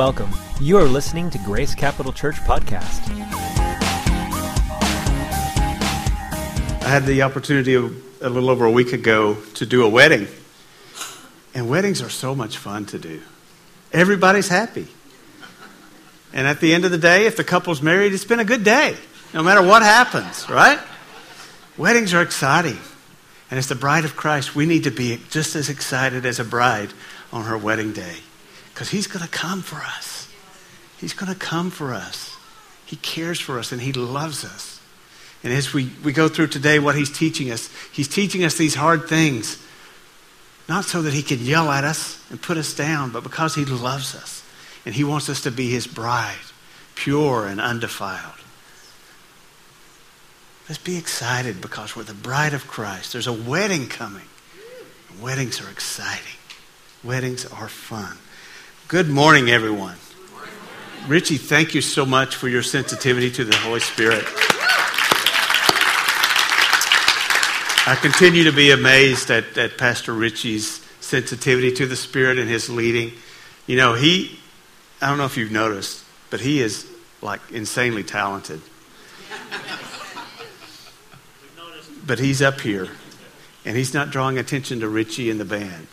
Welcome. You are listening to Grace Capital Church Podcast. I had the opportunity a little over a week ago to do a wedding. And weddings are so much fun to do. Everybody's happy. And at the end of the day, if the couple's married, it's been a good day, no matter what happens, right? Weddings are exciting. And as the bride of Christ, we need to be just as excited as a bride on her wedding day. Because he's going to come for us. He's going to come for us. He cares for us and he loves us. And as we, we go through today what he's teaching us, he's teaching us these hard things, not so that he can yell at us and put us down, but because he loves us. And he wants us to be his bride, pure and undefiled. Let's be excited because we're the bride of Christ. There's a wedding coming. Weddings are exciting. Weddings are fun. Good morning, everyone. Richie, thank you so much for your sensitivity to the Holy Spirit. I continue to be amazed at, at Pastor Richie's sensitivity to the Spirit and his leading. You know, he, I don't know if you've noticed, but he is like insanely talented. But he's up here, and he's not drawing attention to Richie and the band.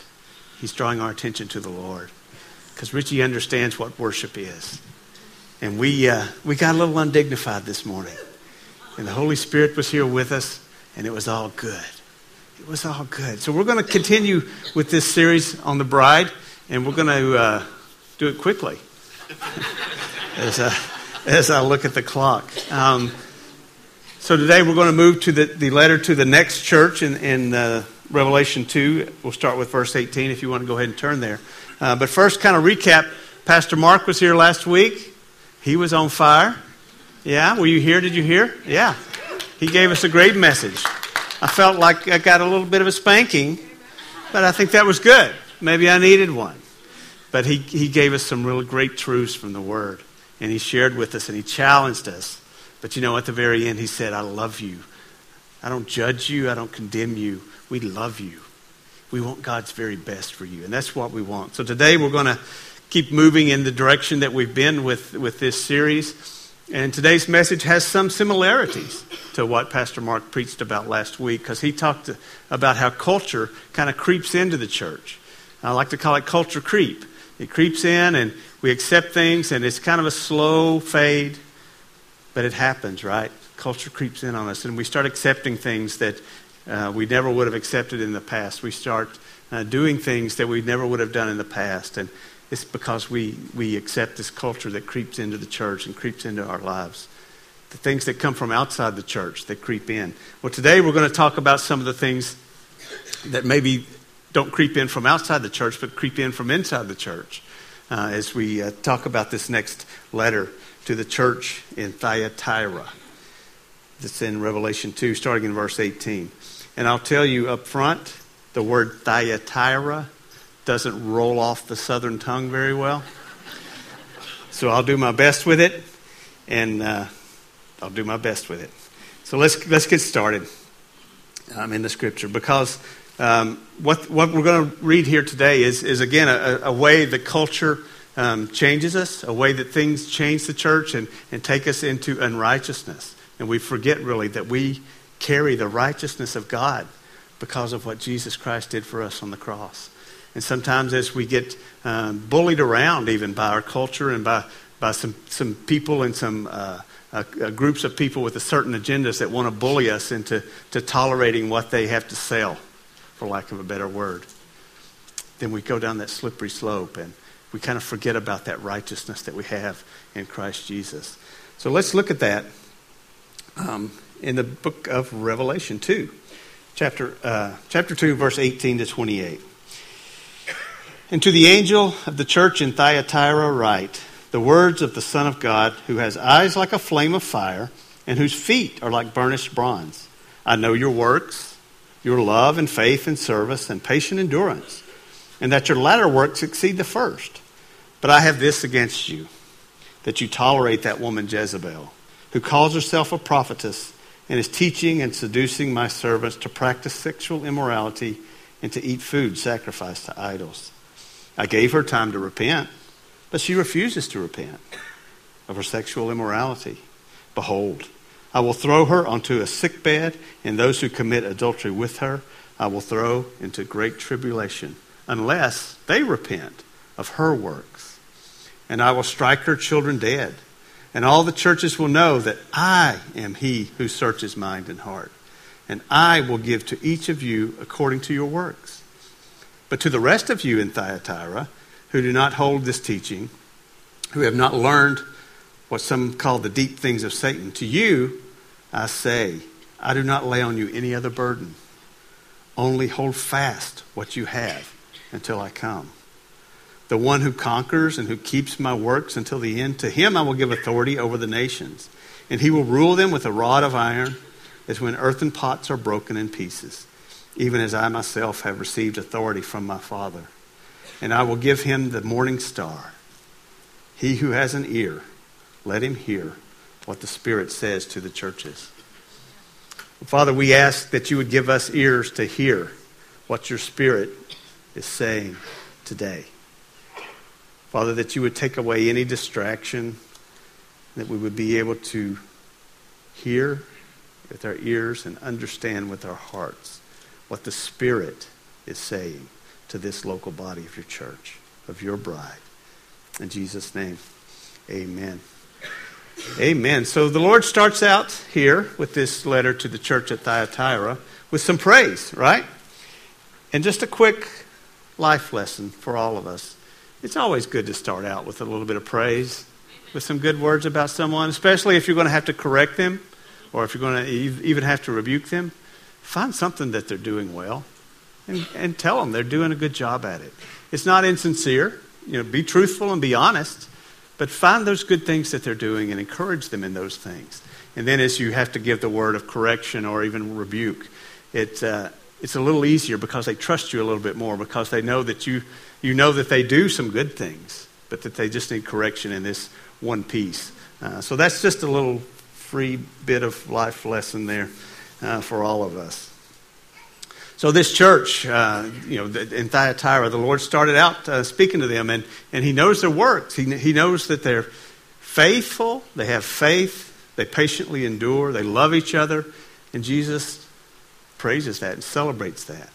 He's drawing our attention to the Lord because Richie understands what worship is. And we, uh, we got a little undignified this morning. And the Holy Spirit was here with us, and it was all good. It was all good. So we're going to continue with this series on the bride, and we're going to uh, do it quickly as, uh, as I look at the clock. Um, so today we're going to move to the, the letter to the next church in, in uh, Revelation 2. We'll start with verse 18 if you want to go ahead and turn there. Uh, but first, kind of recap Pastor Mark was here last week. He was on fire. Yeah, were you here? Did you hear? Yeah. He gave us a great message. I felt like I got a little bit of a spanking, but I think that was good. Maybe I needed one. But he, he gave us some real great truths from the Word. And he shared with us and he challenged us. But you know, at the very end, he said, I love you. I don't judge you. I don't condemn you. We love you. We want God's very best for you, and that's what we want. So today we're going to keep moving in the direction that we've been with, with this series. And today's message has some similarities to what Pastor Mark preached about last week because he talked about how culture kind of creeps into the church. I like to call it culture creep. It creeps in and we accept things and it's kind of a slow fade, but it happens, right? Culture creeps in on us and we start accepting things that uh, we never would have accepted in the past. We start uh, doing things that we never would have done in the past. And it's because we, we accept this culture that creeps into the church and creeps into our lives. The things that come from outside the church that creep in. Well, today we're going to talk about some of the things that maybe don't creep in from outside the church, but creep in from inside the church uh, as we uh, talk about this next letter to the church in Thyatira. That's in Revelation 2, starting in verse 18. And I'll tell you up front, the word Thyatira doesn't roll off the southern tongue very well. So I'll do my best with it, and uh, I'll do my best with it. So let's, let's get started um, in the scripture because um, what, what we're going to read here today is, is again, a, a way the culture um, changes us, a way that things change the church and, and take us into unrighteousness. And we forget really that we carry the righteousness of God because of what Jesus Christ did for us on the cross. And sometimes as we get um, bullied around even by our culture and by, by some, some people and some uh, uh, uh, groups of people with a certain agendas that want to bully us into to tolerating what they have to sell, for lack of a better word, then we go down that slippery slope and we kind of forget about that righteousness that we have in Christ Jesus. So let's look at that. Um, in the book of Revelation 2, chapter, uh, chapter 2, verse 18 to 28. And to the angel of the church in Thyatira write the words of the Son of God, who has eyes like a flame of fire, and whose feet are like burnished bronze. I know your works, your love and faith and service and patient endurance, and that your latter works exceed the first. But I have this against you, that you tolerate that woman Jezebel, who calls herself a prophetess and is teaching and seducing my servants to practice sexual immorality and to eat food sacrificed to idols. I gave her time to repent, But she refuses to repent of her sexual immorality. Behold, I will throw her onto a sick bed, and those who commit adultery with her I will throw into great tribulation, unless they repent of her works. And I will strike her children dead, and all the churches will know that I am he who searches mind and heart, and I will give to each of you according to your works. But to the rest of you in Thyatira, who do not hold this teaching, who have not learned what some call the deep things of Satan, to you I say, I do not lay on you any other burden. Only hold fast what you have until I come. The one who conquers and who keeps my works until the end, to him I will give authority over the nations. And he will rule them with a rod of iron, as when earthen pots are broken in pieces, even as I myself have received authority from my Father. And I will give him the morning star. He who has an ear, let him hear what the Spirit says to the churches. Father, we ask that you would give us ears to hear what your Spirit is saying today. Father, that you would take away any distraction, that we would be able to hear with our ears and understand with our hearts what the Spirit is saying to this local body of your church, of your bride. In Jesus' name, amen. Amen. So the Lord starts out here with this letter to the church at Thyatira with some praise, right? And just a quick life lesson for all of us. It's always good to start out with a little bit of praise, with some good words about someone, especially if you're going to have to correct them or if you're going to even have to rebuke them. Find something that they're doing well and, and tell them they're doing a good job at it. It's not insincere. You know, be truthful and be honest but find those good things that they're doing and encourage them in those things. And then as you have to give the word of correction or even rebuke, it, uh, it's a little easier because they trust you a little bit more because they know that you, you know that they do some good things, but that they just need correction in this one piece. Uh, so that's just a little free bit of life lesson there uh, for all of us. So this church, uh, you know, in Thyatira, the Lord started out uh, speaking to them, and, and He knows their works. He, he knows that they're faithful, they have faith, they patiently endure, they love each other, and Jesus praises that and celebrates that.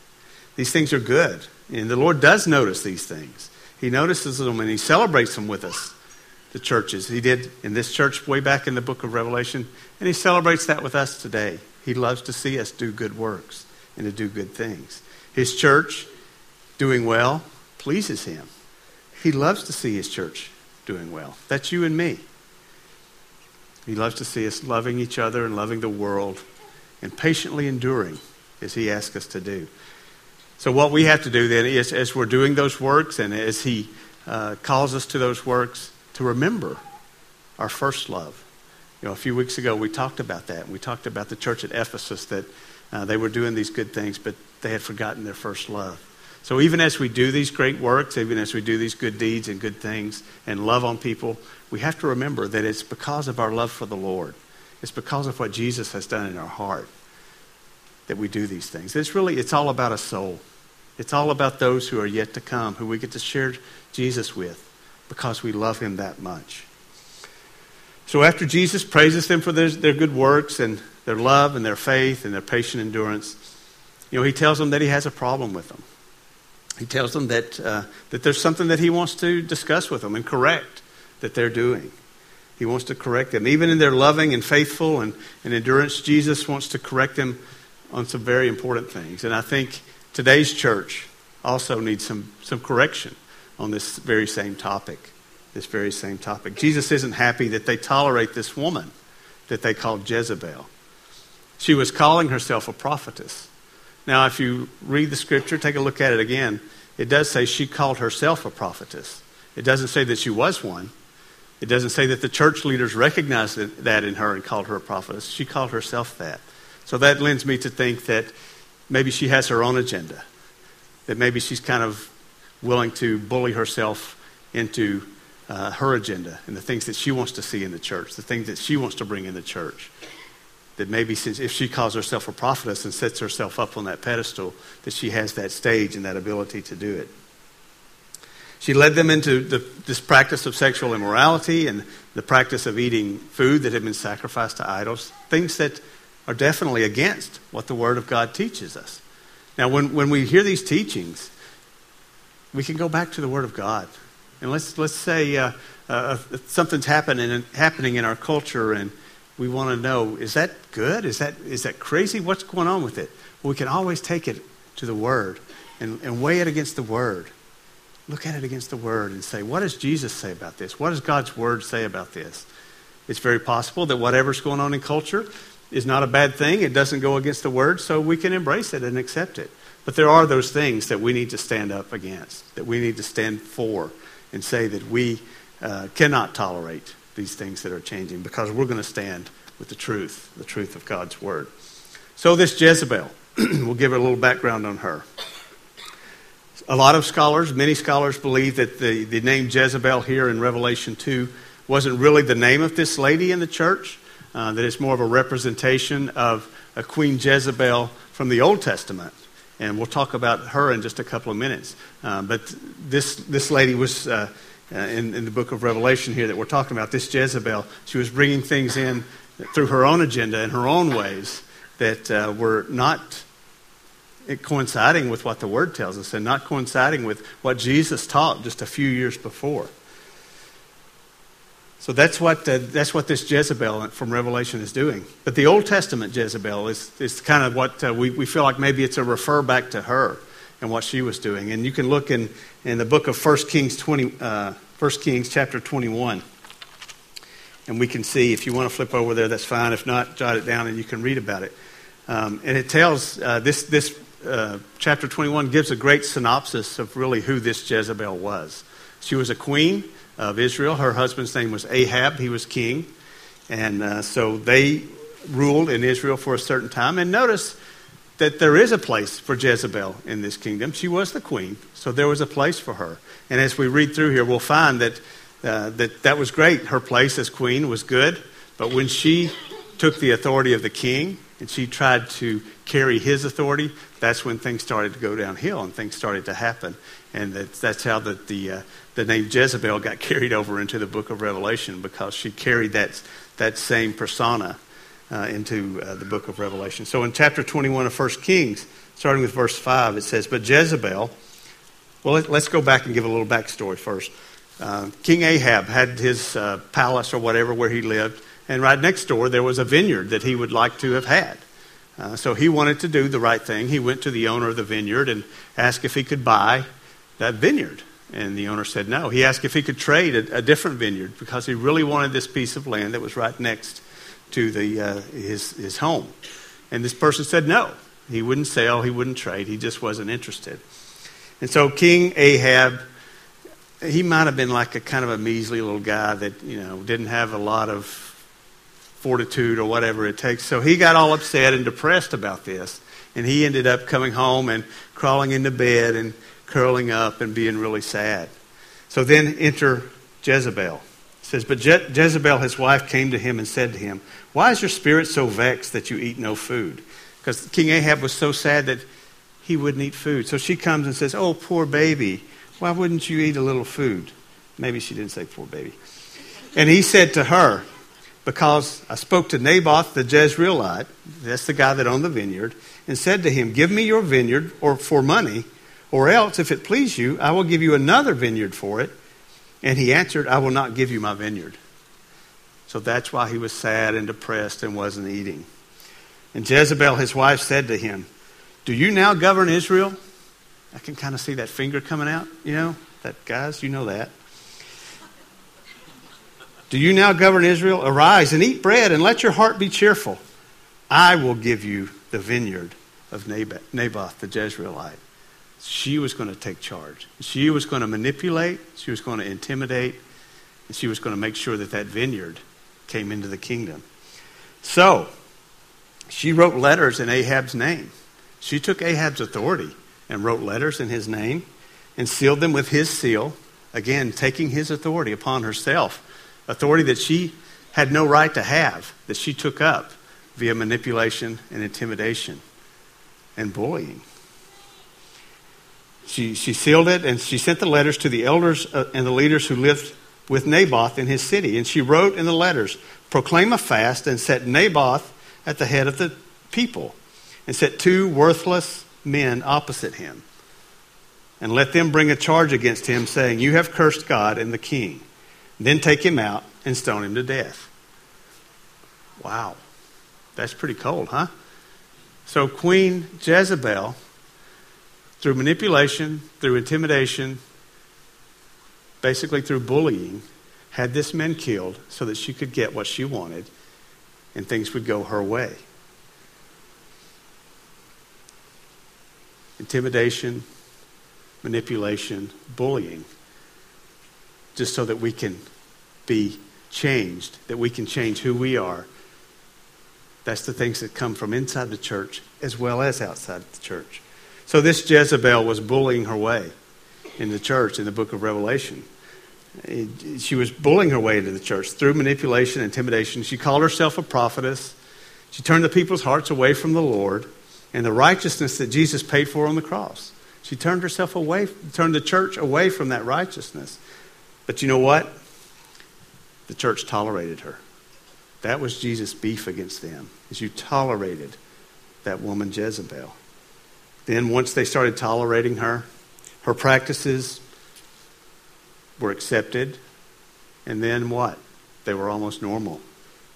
These things are good, and the Lord does notice these things. He notices them and He celebrates them with us, the churches. He did in this church way back in the book of Revelation, and He celebrates that with us today. He loves to see us do good works and to do good things. His church doing well pleases him. He loves to see his church doing well. That's you and me. He loves to see us loving each other and loving the world and patiently enduring as he asks us to do. So, what we have to do then is, as we're doing those works and as he uh, calls us to those works, to remember our first love. You know, a few weeks ago we talked about that. We talked about the church at Ephesus that uh, they were doing these good things, but they had forgotten their first love. So even as we do these great works, even as we do these good deeds and good things and love on people, we have to remember that it's because of our love for the Lord. It's because of what Jesus has done in our heart that we do these things. It's really, it's all about a soul. It's all about those who are yet to come, who we get to share Jesus with because we love him that much. So after Jesus praises them for their, their good works and their love and their faith and their patient endurance, you know, he tells them that he has a problem with them. He tells them that, uh, that there's something that he wants to discuss with them and correct that they're doing. He wants to correct them. Even in their loving and faithful and, and endurance, Jesus wants to correct them on some very important things. And I think today's church also needs some, some correction on this very same topic. This very same topic. Jesus isn't happy that they tolerate this woman that they called Jezebel. She was calling herself a prophetess. Now, if you read the scripture, take a look at it again, it does say she called herself a prophetess. It doesn't say that she was one. It doesn't say that the church leaders recognized that in her and called her a prophetess. She called herself that. So that lends me to think that maybe she has her own agenda, that maybe she's kind of willing to bully herself into uh, her agenda and the things that she wants to see in the church, the things that she wants to bring in the church that maybe since if she calls herself a prophetess and sets herself up on that pedestal, that she has that stage and that ability to do it. She led them into the, this practice of sexual immorality and the practice of eating food that had been sacrificed to idols, things that are definitely against what the Word of God teaches us. Now, when, when we hear these teachings, we can go back to the Word of God. And let's, let's say uh, uh, something's happening, happening in our culture and we want to know is that good? Is that, is that crazy? What's going on with it? Well, we can always take it to the Word and, and weigh it against the Word. Look at it against the Word and say, what does Jesus say about this? What does God's Word say about this? It's very possible that whatever's going on in culture is not a bad thing. It doesn't go against the Word, so we can embrace it and accept it. But there are those things that we need to stand up against, that we need to stand for, and say that we uh, cannot tolerate these things that are changing because we're going to stand with the truth, the truth of God's Word. So, this Jezebel, we'll give a little background on her. A lot of scholars, many scholars, believe that the, the name Jezebel here in Revelation 2 wasn't really the name of this lady in the church, uh, that it's more of a representation of a Queen Jezebel from the Old Testament. And we'll talk about her in just a couple of minutes. Uh, but this, this lady was, uh, uh, in, in the book of Revelation here that we're talking about, this Jezebel, she was bringing things in through her own agenda and her own ways that uh, were not coinciding with what the Word tells us and not coinciding with what Jesus taught just a few years before. So that's what, uh, that's what this Jezebel from Revelation is doing. But the Old Testament Jezebel is, is kind of what uh, we, we feel like maybe it's a refer back to her and what she was doing. And you can look in, in the book of 1 Kings, 20, uh, 1 Kings chapter 21. And we can see, if you want to flip over there, that's fine. If not, jot it down and you can read about it. Um, and it tells, uh, this, this uh, chapter 21 gives a great synopsis of really who this Jezebel was. She was a queen of Israel. Her husband's name was Ahab, he was king. And uh, so they ruled in Israel for a certain time. And notice that there is a place for Jezebel in this kingdom. She was the queen, so there was a place for her. And as we read through here, we'll find that uh, that, that was great. Her place as queen was good. But when she took the authority of the king and she tried to carry his authority, that's when things started to go downhill and things started to happen. And that's, that's how the, the, uh, the name Jezebel got carried over into the book of Revelation because she carried that, that same persona uh, into uh, the book of Revelation. So in chapter 21 of 1 Kings, starting with verse 5, it says, But Jezebel, well, let, us go back and give a little backstory first. Uh, King Ahab had his uh, palace or whatever where he lived, and right next door there was a vineyard that he would like to have had. Uh, so he wanted to do the right thing. He went to the owner of the vineyard and asked if he could buy that vineyard. And the owner said no. He asked if he could trade a, a different vineyard because he really wanted this piece of land that was right next to the, uh, his, his home. And this person said no. He wouldn't sell, he wouldn't trade, he just wasn't interested. And so King Ahab, he might have been like a kind of a measly little guy that, you know, didn't have a lot of fortitude or whatever it takes. So he got all upset and depressed about this. And he ended up coming home and crawling into bed and curling up and being really sad. So then enter Jezebel. It says, But Je- Jezebel, his wife, came to him and said to him, Why is your spirit so vexed that you eat no food? Because King Ahab was so sad that he wouldn't eat food. So she comes and says, Oh, poor baby, why wouldn't you eat a little food? Maybe she didn't say poor baby. And he said to her, Because I spoke to Naboth the Jezreelite, that's the guy that owned the vineyard, and said to him, Give me your vineyard or for money or else, if it please you, I will give you another vineyard for it. And he answered, I will not give you my vineyard. So that's why he was sad and depressed and wasn't eating. And Jezebel, his wife, said to him, Do you now govern Israel? I can kind of see that finger coming out, you know? That, guys, you know that. Do you now govern Israel? Arise and eat bread and let your heart be cheerful. I will give you the vineyard of Naboth the Jezreelite she was going to take charge. She was going to manipulate, she was going to intimidate, and she was going to make sure that that vineyard came into the kingdom. So, she wrote letters in Ahab's name. She took Ahab's authority and wrote letters in his name and sealed them with his seal, again, taking his authority upon herself, authority that she had no right to have, that she took up via manipulation and intimidation and bullying. She, she sealed it and she sent the letters to the elders uh, and the leaders who lived with Naboth in his city. And she wrote in the letters, Proclaim a fast and set Naboth at the head of the people, and set two worthless men opposite him. And let them bring a charge against him, saying, You have cursed God and the king. Then take him out and stone him to death. Wow. That's pretty cold, huh? So, Queen Jezebel, through manipulation, through intimidation, basically through bullying, had this man killed so that she could get what she wanted and things would go her way. Intimidation, manipulation, bullying, just so that we can be changed, that we can change who we are. That's the things that come from inside the church as well as outside the church. So this Jezebel was bullying her way in the church in the book of Revelation. She was bullying her way into the church through manipulation, intimidation. She called herself a prophetess. She turned the people's hearts away from the Lord and the righteousness that Jesus paid for on the cross. She turned herself away, turned the church away from that righteousness. But you know what? The church tolerated her. That was Jesus' beef against them, is you tolerated that woman Jezebel. Then once they started tolerating her, her practices were accepted, and then what? They were almost normal.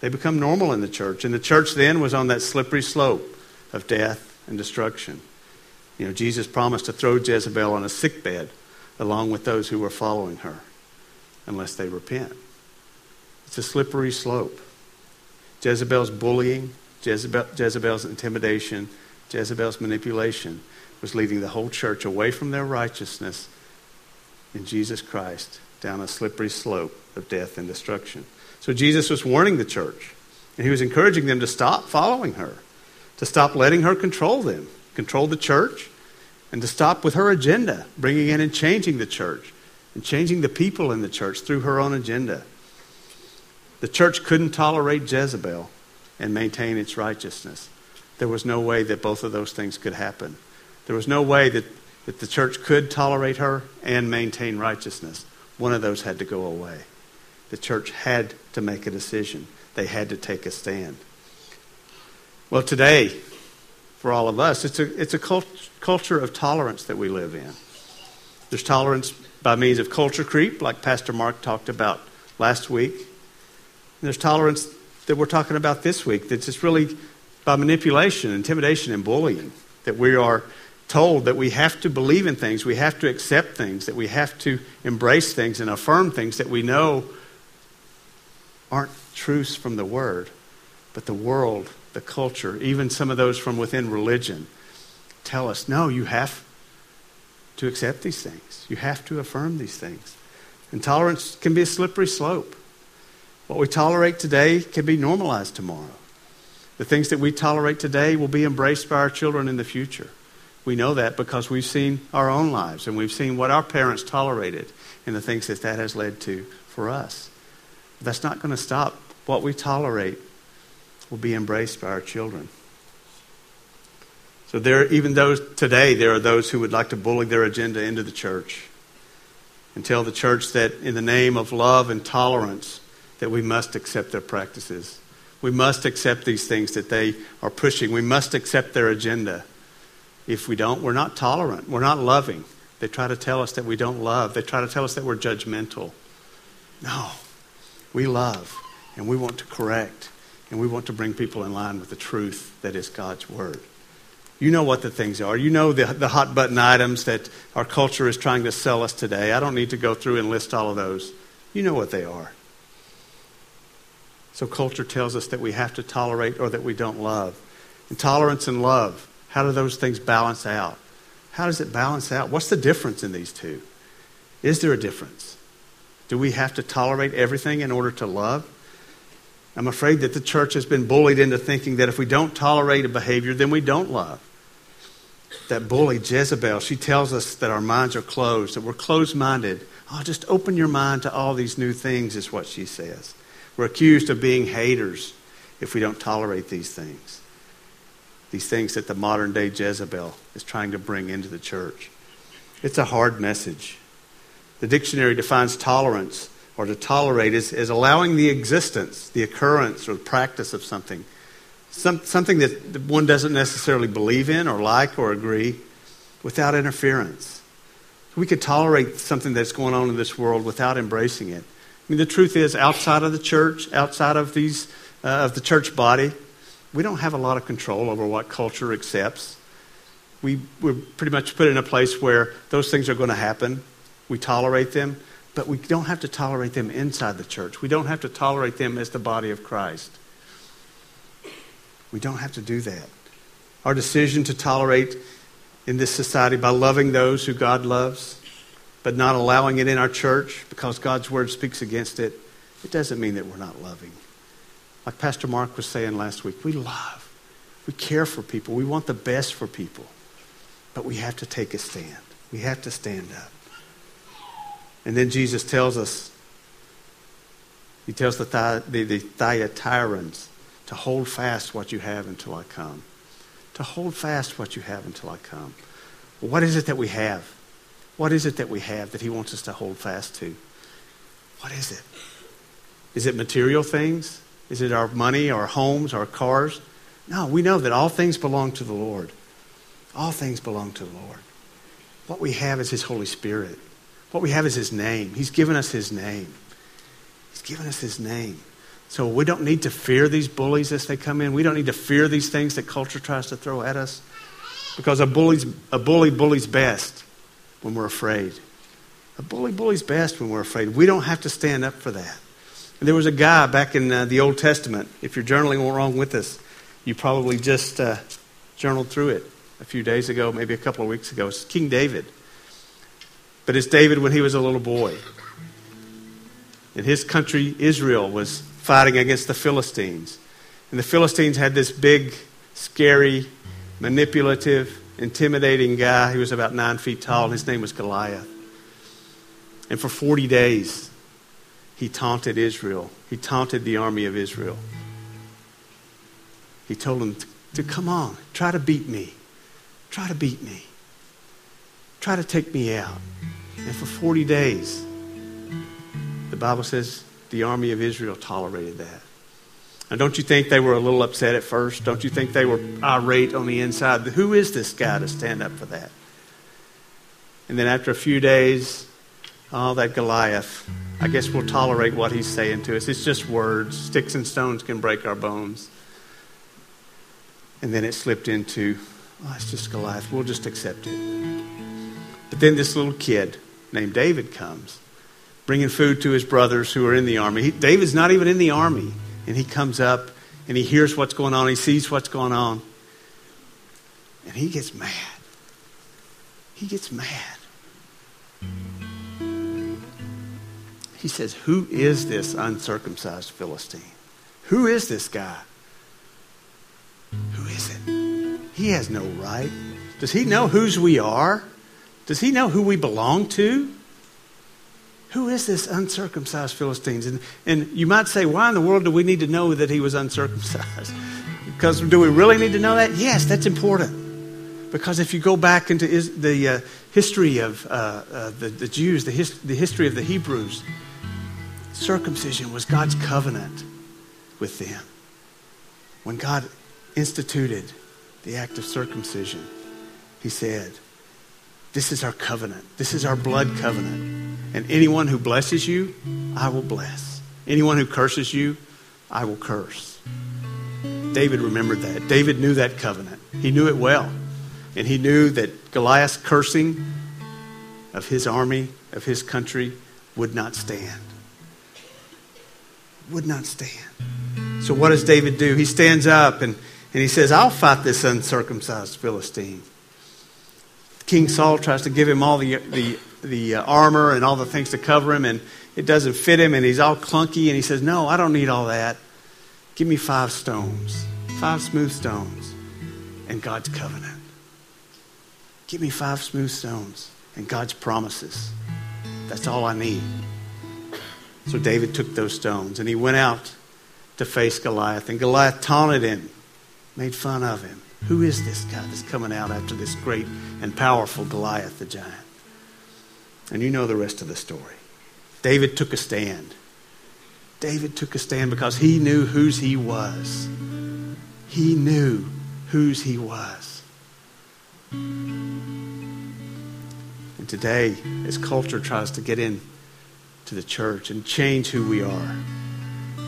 They become normal in the church, and the church then was on that slippery slope of death and destruction. You know, Jesus promised to throw Jezebel on a sick bed along with those who were following her unless they repent. It's a slippery slope. Jezebel's bullying, Jezebel, Jezebel's intimidation, Jezebel's manipulation was leading the whole church away from their righteousness in Jesus Christ down a slippery slope of death and destruction. So Jesus was warning the church, and he was encouraging them to stop following her, to stop letting her control them, control the church, and to stop with her agenda, bringing in and changing the church and changing the people in the church through her own agenda. The church couldn't tolerate Jezebel and maintain its righteousness. There was no way that both of those things could happen. There was no way that that the church could tolerate her and maintain righteousness. One of those had to go away. The church had to make a decision, they had to take a stand. Well, today, for all of us, it's a, it's a cult, culture of tolerance that we live in. There's tolerance by means of culture creep, like Pastor Mark talked about last week. And there's tolerance that we're talking about this week that's just really by manipulation, intimidation, and bullying. That we are told that we have to believe in things, we have to accept things, that we have to embrace things and affirm things that we know aren't truths from the Word, but the world, the culture, even some of those from within religion tell us no, you have to accept these things, you have to affirm these things. Intolerance can be a slippery slope. What we tolerate today can be normalized tomorrow. The things that we tolerate today will be embraced by our children in the future. We know that because we've seen our own lives and we've seen what our parents tolerated and the things that that has led to for us. That's not going to stop. What we tolerate will be embraced by our children. So there, even those today, there are those who would like to bully their agenda into the church and tell the church that in the name of love and tolerance that we must accept their practices. We must accept these things that they are pushing. We must accept their agenda. If we don't, we're not tolerant. We're not loving. They try to tell us that we don't love. They try to tell us that we're judgmental. No, we love and we want to correct and we want to bring people in line with the truth that is God's Word. You know what the things are. You know the, the hot button items that our culture is trying to sell us today. I don't need to go through and list all of those. You know what they are. So culture tells us that we have to tolerate or that we don't love. Intolerance and love how do those things balance out? How does it balance out? What's the difference in these two? Is there a difference? Do we have to tolerate everything in order to love? I'm afraid that the church has been bullied into thinking that if we don't tolerate a behavior, then we don't love. That bully, Jezebel, she tells us that our minds are closed, that we're closed minded. Oh, just open your mind to all these new things, is what she says. We're accused of being haters if we don't tolerate these things these things that the modern day Jezebel is trying to bring into the church. It's a hard message. The dictionary defines tolerance or to tolerate as, as allowing the existence, the occurrence, or the practice of something. Some, something that one doesn't necessarily believe in or like or agree without interference. We could tolerate something that's going on in this world without embracing it. I mean, the truth is, outside of the church, outside of these uh, of the church body, we don't have a lot of control over what culture accepts. We, we're pretty much put in a place where those things are going to happen. We tolerate them, but we don't have to tolerate them inside the church. We don't have to tolerate them as the body of Christ. We don't have to do that. Our decision to tolerate in this society by loving those who God loves, but not allowing it in our church because God's word speaks against it, it doesn't mean that we're not loving. Like Pastor Mark was saying last week, we love. We care for people. We want the best for people. But we have to take a stand. We have to stand up. And then Jesus tells us, he tells the, the, the Thyatirans to hold fast what you have until I come. To hold fast what you have until I come. what is it that we have? What is it that we have that he wants us to hold fast to? What is it? Is it material things? Is it our money, our homes, our cars? No, we know that all things belong to the Lord. All things belong to the Lord. What we have is His Holy Spirit. What we have is His name. He's given us His name. He's given us His name. So we don't need to fear these bullies as they come in. We don't need to fear these things that culture tries to throw at us. Because a, bully's, a bully bullies best when we're afraid. A bully bullies best when we're afraid. We don't have to stand up for that. There was a guy back in uh, the Old Testament. If you're journaling along with us, you probably just uh, journaled through it a few days ago, maybe a couple of weeks ago. It's King David. But it's David when he was a little boy. And his country, Israel, was fighting against the Philistines. And the Philistines had this big, scary, manipulative, intimidating guy. He was about nine feet tall, and his name was Goliath. And for 40 days, he taunted Israel. He taunted the army of Israel. He told them to, to come on, try to beat me. Try to beat me. Try to take me out. And for 40 days, the Bible says the army of Israel tolerated that. Now, don't you think they were a little upset at first? Don't you think they were irate on the inside? Who is this guy to stand up for that? And then after a few days, oh, that Goliath, I guess we'll tolerate what he's saying to us. It's just words. Sticks and stones can break our bones. And then it slipped into, oh, it's just Goliath. We'll just accept it. But then this little kid named David comes, bringing food to his brothers who are in the army. He, David's not even in the army. And he comes up and he hears what's going on. He sees what's going on. And he gets mad. He gets mad. He says, Who is this uncircumcised Philistine? Who is this guy? Who is it? He has no right. Does he know whose we are? Does he know who we belong to? Who is this uncircumcised Philistines? And, and you might say, why in the world do we need to know that he was uncircumcised? because do we really need to know that? Yes, that's important. Because if you go back into the uh, history of uh, uh, the, the, Jews, the, his, the history of the Hebrews, circumcision was God's covenant with them. When God instituted the act of circumcision, He said, This is our covenant. This is our blood covenant. And anyone who blesses you, I will bless. Anyone who curses you, I will curse. David remembered that. David knew that covenant. He knew it well. And he knew that Goliath's cursing of his army, of his country, would not stand would not stand. So what does David do? He stands up and, and he says, I'll fight this uncircumcised Philistine. King Saul tries to give him all the, the, the uh, armor and all the things to cover him, and it doesn't fit him, and he's all clunky, and he says, No, I don't need all that. Give me five stones, five smooth stones, and God's covenant. Give me five smooth stones and God's promises. That's all I need. So David took those stones and he went out to face Goliath. And Goliath taunted him, made fun of him. Who is this guy that's coming out after this great and powerful Goliath the giant? And you know the rest of the story. David took a stand. David took a stand because he knew whose he was. He knew whose he was. And today, as culture tries to get in to the church and change who we are,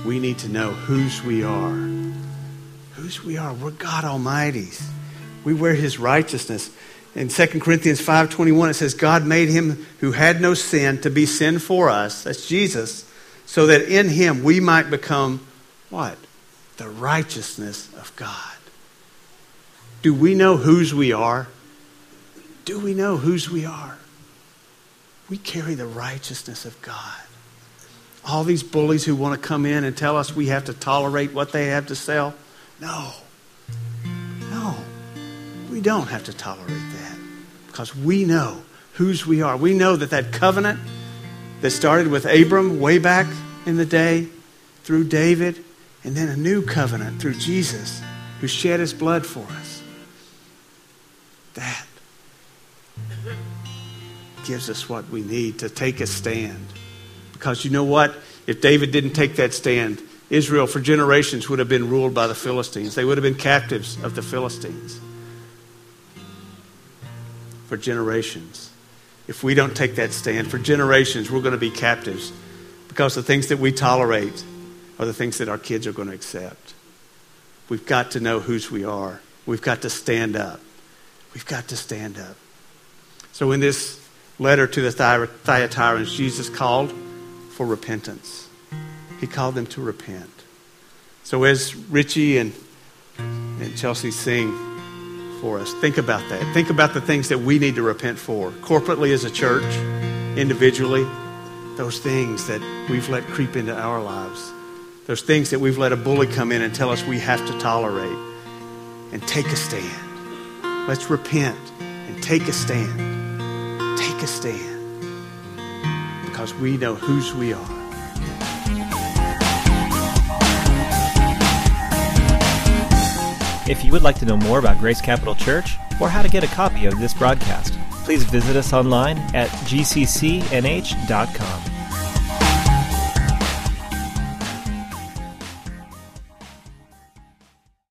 we need to know whose we are. Whose we are. We're God Almighty's. We wear his righteousness. In 2 Corinthians 5:21 it says God made him who had no sin to be sin for us. That's Jesus. So that in him we might become what? The righteousness of God. Do we know whose we are? Do we know whose we are? We carry the righteousness of God. All these bullies who want to come in and tell us we have to tolerate what they have to sell. No. No. We don't have to tolerate that because we know whose we are. We know that that covenant that started with Abram way back in the day through David, and then a new covenant through Jesus who shed his blood for us. That gives us what we need to take a stand. Because you know what? If David didn't take that stand, Israel for generations would have been ruled by the Philistines. They would have been captives of the Philistines for generations. If we don't take that stand, for generations, we're going to be captives because the things that we tolerate are the things that our kids are going to accept. We've got to know whose we are. We've got to stand up. We've got to stand up. So, in this letter to the Thyatirans, Jesus called for repentance. He called them to repent. So, as Richie and, and Chelsea sing for us, think about that. Think about the things that we need to repent for, corporately as a church, individually, those things that we've let creep into our lives, those things that we've let a bully come in and tell us we have to tolerate, and take a stand. Let's repent and take a stand. Take a stand because we know whose we are. If you would like to know more about Grace Capital Church or how to get a copy of this broadcast, please visit us online at gccnh.com.